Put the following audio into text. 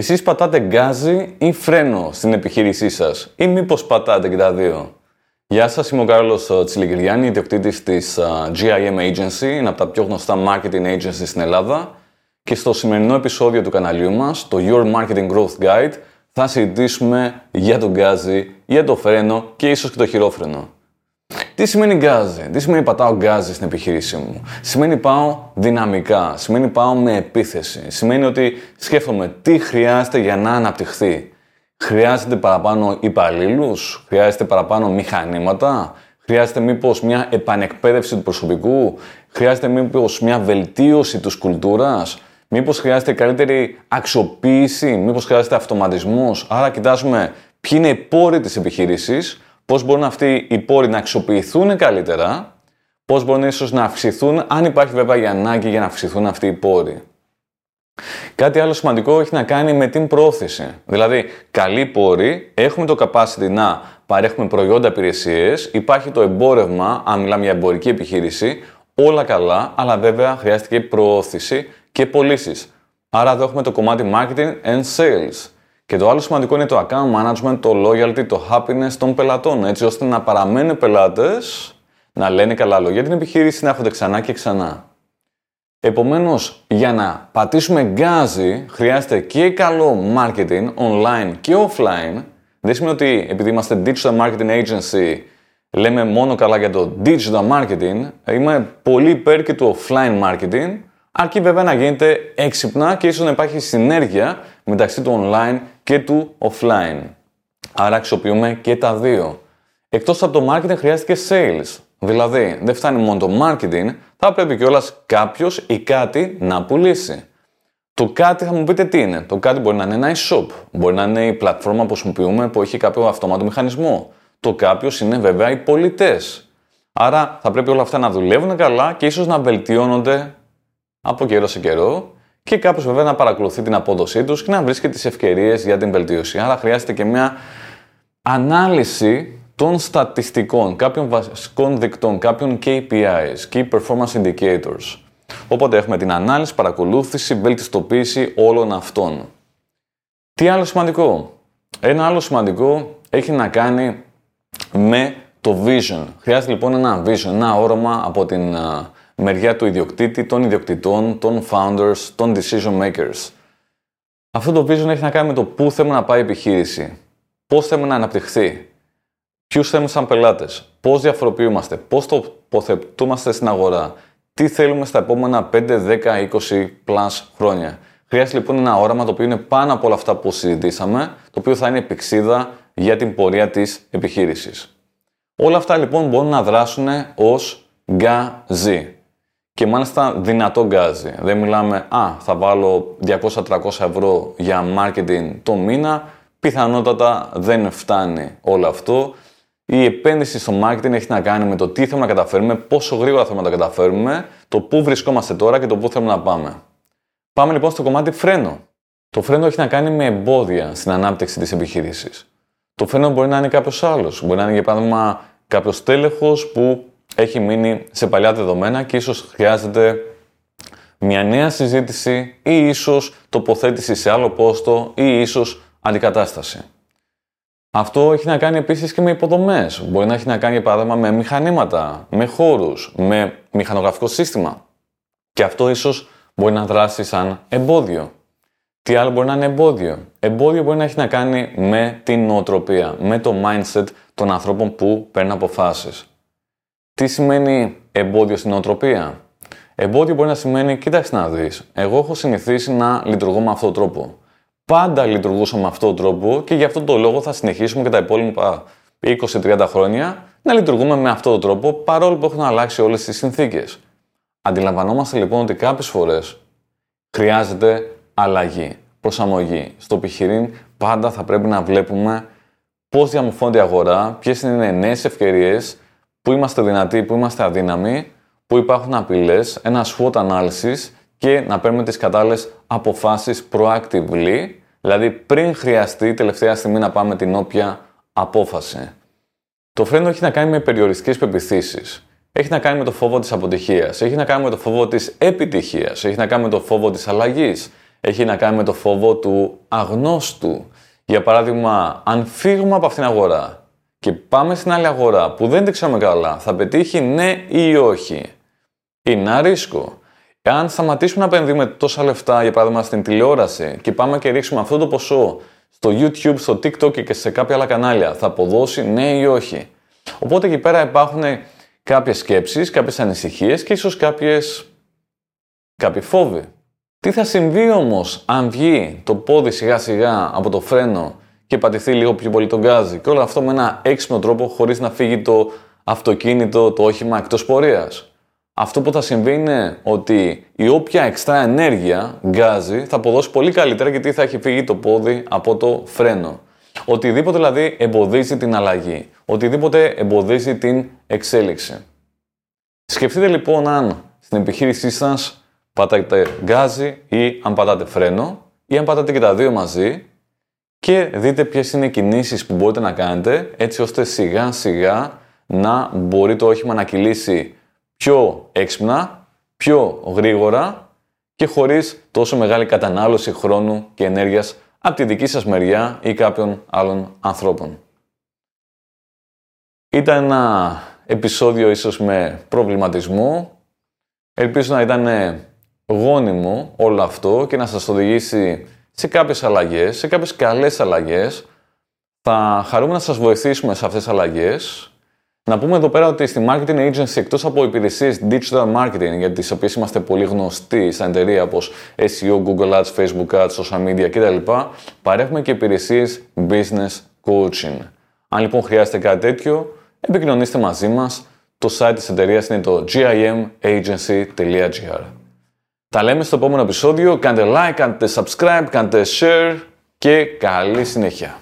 Εσείς πατάτε γκάζι ή φρένο στην επιχείρησή σας ή μήπως πατάτε και τα δύο; Γεια σας, είμαι ο Κάρλος ε, Τσιλικυριάννη, ιδιοκτήτης της ε, GIM Agency, είναι από τα πιο γνωστά marketing agency στην Ελλάδα και στο σημερινό επεισόδιο του καναλιού μας, το Your Marketing Growth Guide, θα συζητήσουμε για τον γκάζι, για το φρένο και ίσως και το χειρόφρενο. Τι σημαίνει γκάζι, τι σημαίνει πατάω γκάζι στην επιχείρησή μου; Σημαίνει πάω δυναμικά, σημαίνει πάω με επίθεση. Σημαίνει ότι σκέφτομαι τι χρειάζεται για να αναπτυχθεί. Χρειάζεται παραπάνω υπαλλήλους, χρειάζεται παραπάνω μηχανήματα, χρειάζεται μήπως μια επανεκπαίδευση του προσωπικού, χρειάζεται μήπως μια βελτίωση της κουλτούρας, μήπως χρειάζεται καλύτερη αξιοποίηση, μήπως χρειάζεται αυτοματισμός; Άρα κοιτάζουμε ποιοι είναι οι πόροι της επιχείρησης, πώς μπορούν αυτοί οι πόροι να αξιοποιηθούν καλύτερα, πώς μπορούν ίσως να αυξηθούν, αν υπάρχει βέβαια η ανάγκη για να αυξηθούν αυτοί οι πόροι. Κάτι άλλο σημαντικό έχει να κάνει με την πρόθεση. Δηλαδή, καλοί πόροι, έχουμε το capacity να παρέχουμε προϊόντα υπηρεσίες, υπάρχει το εμπόρευμα, αν μιλάμε για εμπορική επιχείρηση, όλα καλά, αλλά βέβαια χρειάζεται και προώθηση και πωλήσεις. Άρα εδώ έχουμε το κομμάτι marketing and sales. Και το άλλο σημαντικό είναι το account management, το loyalty, το happiness των πελατών, έτσι ώστε να παραμένουν πελάτες, να λένε καλά λόγια για την επιχείρηση, να έρχονται ξανά και ξανά. Επομένως, για να πατήσουμε γκάζι, χρειάζεται και καλό marketing online και offline. Δεν σημαίνει ότι επειδή είμαστε digital marketing agency, λέμε μόνο καλά για το digital marketing. Είμαι πολύ υπέρ και του offline marketing, αρκεί βέβαια να γίνεται έξυπνα και ίσως να υπάρχει συνέργεια μεταξύ του online και του offline. Άρα αξιοποιούμε και τα δύο. Εκτός από το marketing χρειάζεται και sales. Δηλαδή, δεν φτάνει μόνο το marketing, θα πρέπει κιόλας κάποιος ή κάτι να πουλήσει. Το κάτι θα μου πείτε τι είναι. Το κάτι μπορεί να είναι ένα e-shop, μπορεί να είναι η πλατφόρμα που χρησιμοποιούμε που έχει κάποιο αυτόματο μηχανισμό. Το κάποιος είναι βέβαια οι πολιτές. Άρα θα πρέπει όλα αυτά να δουλεύουν καλά και ίσως να βελτιώνονται από καιρό σε καιρό και κάποιος βέβαια να παρακολουθεί την απόδοσή τους και να βρίσκει τις ευκαιρίες για την βελτίωση. Άρα χρειάζεται και μια ανάλυση των στατιστικών, κάποιων βασικών δικτών, κάποιων KPIs, Key Performance Indicators. Οπότε έχουμε την ανάλυση, παρακολούθηση, βελτιστοποίηση όλων αυτών. Τι άλλο σημαντικό; Ένα άλλο σημαντικό έχει να κάνει με το vision. Χρειάζεται λοιπόν ένα vision, ένα όρομα από την μεριά του ιδιοκτήτη, των ιδιοκτητών, των founders, των decision makers. Αυτό το vision έχει να κάνει με το πού θέλουμε να πάει η επιχείρηση, πώς θέλουμε να αναπτυχθεί, ποιους θέλουμε σαν πελάτες, πώς διαφοροποιούμαστε, πώς τοποθετούμαστε στην αγορά, τι θέλουμε στα επόμενα 5, 10, 20 plus χρόνια. Χρειάζεται λοιπόν ένα όραμα το οποίο είναι πάνω από όλα αυτά που συζητήσαμε, το οποίο θα είναι επεξίδα για την πορεία της επιχείρησης. Όλα αυτά λοιπόν μπορούν να δράσουν ως γκάζι. Και μάλιστα δυνατό γκάζι. Δεν μιλάμε, α, θα βάλω 200-300 ευρώ για marketing το μήνα. Πιθανότατα δεν φτάνει όλο αυτό. Η επένδυση στο marketing έχει να κάνει με το τι θέλουμε να καταφέρουμε, πόσο γρήγορα θέλουμε να τα καταφέρουμε, το πού βρισκόμαστε τώρα και το πού θέλουμε να πάμε. Πάμε λοιπόν στο κομμάτι φρένο. Το φρένο έχει να κάνει με εμπόδια στην ανάπτυξη της επιχείρησης. Το φρένο μπορεί να είναι κάποιος άλλος. Μπορεί να είναι για παράδειγμα κάποιος τέλεχος που έχει μείνει σε παλιά δεδομένα και ίσως χρειάζεται μια νέα συζήτηση ή ίσως τοποθέτηση σε άλλο πόστο ή ίσως αντικατάσταση. Αυτό έχει να κάνει επίσης και με υποδομές. Μπορεί να έχει να κάνει, για παράδειγμα, με μηχανήματα, με χώρους, με μηχανογραφικό σύστημα. Και αυτό ίσως μπορεί να δράσει σαν εμπόδιο. Τι άλλο μπορεί να είναι εμπόδιο; Εμπόδιο μπορεί να έχει να κάνει με την νοοτροπία, με το mindset των ανθρώπων που παίρνουν αποφάσεις. Τι σημαίνει εμπόδιο στην νοοτροπία; Εμπόδιο μπορεί να σημαίνει, κοίταξε να δεις, εγώ έχω συνηθίσει να λειτουργώ με αυτόν τον τρόπο πάντα λειτουργούσα με αυτόν τον τρόπο και γι' αυτόν τον λόγο θα συνεχίσουμε και τα υπόλοιπα 20-30 χρόνια να λειτουργούμε με αυτόν τον τρόπο παρόλο που έχουν αλλάξει όλες τις συνθήκες. Αντιλαμβανόμαστε λοιπόν ότι κάποιες φορές χρειάζεται αλλαγή, προσαρμογή. Στο επιχειρήν πάντα θα πρέπει να βλέπουμε πώς διαμορφώνεται η αγορά, ποιες είναι οι νέες ευκαιρίες, πού είμαστε δυνατοί, πού είμαστε αδύναμοι, πού υπάρχουν απειλές, ένα SWOT analysis και να παίρνουμε τις κατάλληλες αποφάσεις proactively Δηλαδή πριν χρειαστεί τελευταία στιγμή να πάμε την όποια απόφαση. Το φρένο έχει να κάνει με περιοριστικές πεπιθήσεις. Έχει να κάνει με το φόβο της αποτυχίας. Έχει να κάνει με το φόβο της επιτυχίας. Έχει να κάνει με το φόβο της αλλαγής. έχει να κάνει με το φόβο του αγνώστου. Για παράδειγμα, αν φύγουμε από αυτήν την αγορά και πάμε στην άλλη αγορά που δεν την ξέρουμε καλά, θα πετύχει ναι ή όχι. Είναι ένα ρίσκο. Εάν σταματήσουμε να επενδύουμε τόσα λεφτά, για παράδειγμα στην τηλεόραση, και πάμε και ρίξουμε αυτό το ποσό στο YouTube, στο TikTok και σε κάποια άλλα κανάλια, θα αποδώσει ναι ή όχι. Οπότε εκεί πέρα υπάρχουν κάποιες σκέψεις, κάποιες ανησυχίες και ίσως κάποιες... κάποιοι φόβοι. Τι θα συμβεί όμως αν βγει το πόδι σιγά σιγά από το φρένο και πατηθεί λίγο πιο πολύ τον γκάζι και όλο αυτό με ένα έξυπνο τρόπο χωρίς να φύγει το αυτοκίνητο, το όχημα εκτός πορείας αυτό που θα συμβεί είναι ότι η όποια εξτρά ενέργεια, γκάζι, θα αποδώσει πολύ καλύτερα γιατί θα έχει φύγει το πόδι από το φρένο. Οτιδήποτε δηλαδή εμποδίζει την αλλαγή. Οτιδήποτε εμποδίζει την εξέλιξη. Σκεφτείτε λοιπόν αν στην επιχείρησή σας πατάτε γκάζι ή αν πατάτε φρένο ή αν πατάτε και τα δύο μαζί και δείτε ποιες είναι οι κινήσεις που μπορείτε να κάνετε έτσι ώστε σιγά σιγά να μπορεί το όχημα να κυλήσει πιο έξυπνα, πιο γρήγορα και χωρίς τόσο μεγάλη κατανάλωση χρόνου και ενέργειας από τη δική σας μεριά ή κάποιων άλλων ανθρώπων. Ήταν ένα επεισόδιο ίσως με προβληματισμό. Ελπίζω να ήταν γόνιμο όλο αυτό και να σας οδηγήσει σε κάποιες αλλαγές, σε κάποιες καλές αλλαγές. Θα χαρούμε να σας βοηθήσουμε σε αυτές τις αλλαγές να πούμε εδώ πέρα ότι στη Marketing Agency, εκτός από υπηρεσίες digital marketing, για τις οποίες είμαστε πολύ γνωστοί σαν εταιρεία, όπως SEO, Google Ads, Facebook Ads, social media κτλ., παρέχουμε και υπηρεσίες business coaching. Αν λοιπόν χρειάζεται κάτι τέτοιο, επικοινωνήστε μαζί μας. Το site της εταιρείας είναι το gimagency.gr. Τα λέμε στο επόμενο επεισόδιο. Κάντε like, κάντε subscribe, κάντε share και καλή συνέχεια.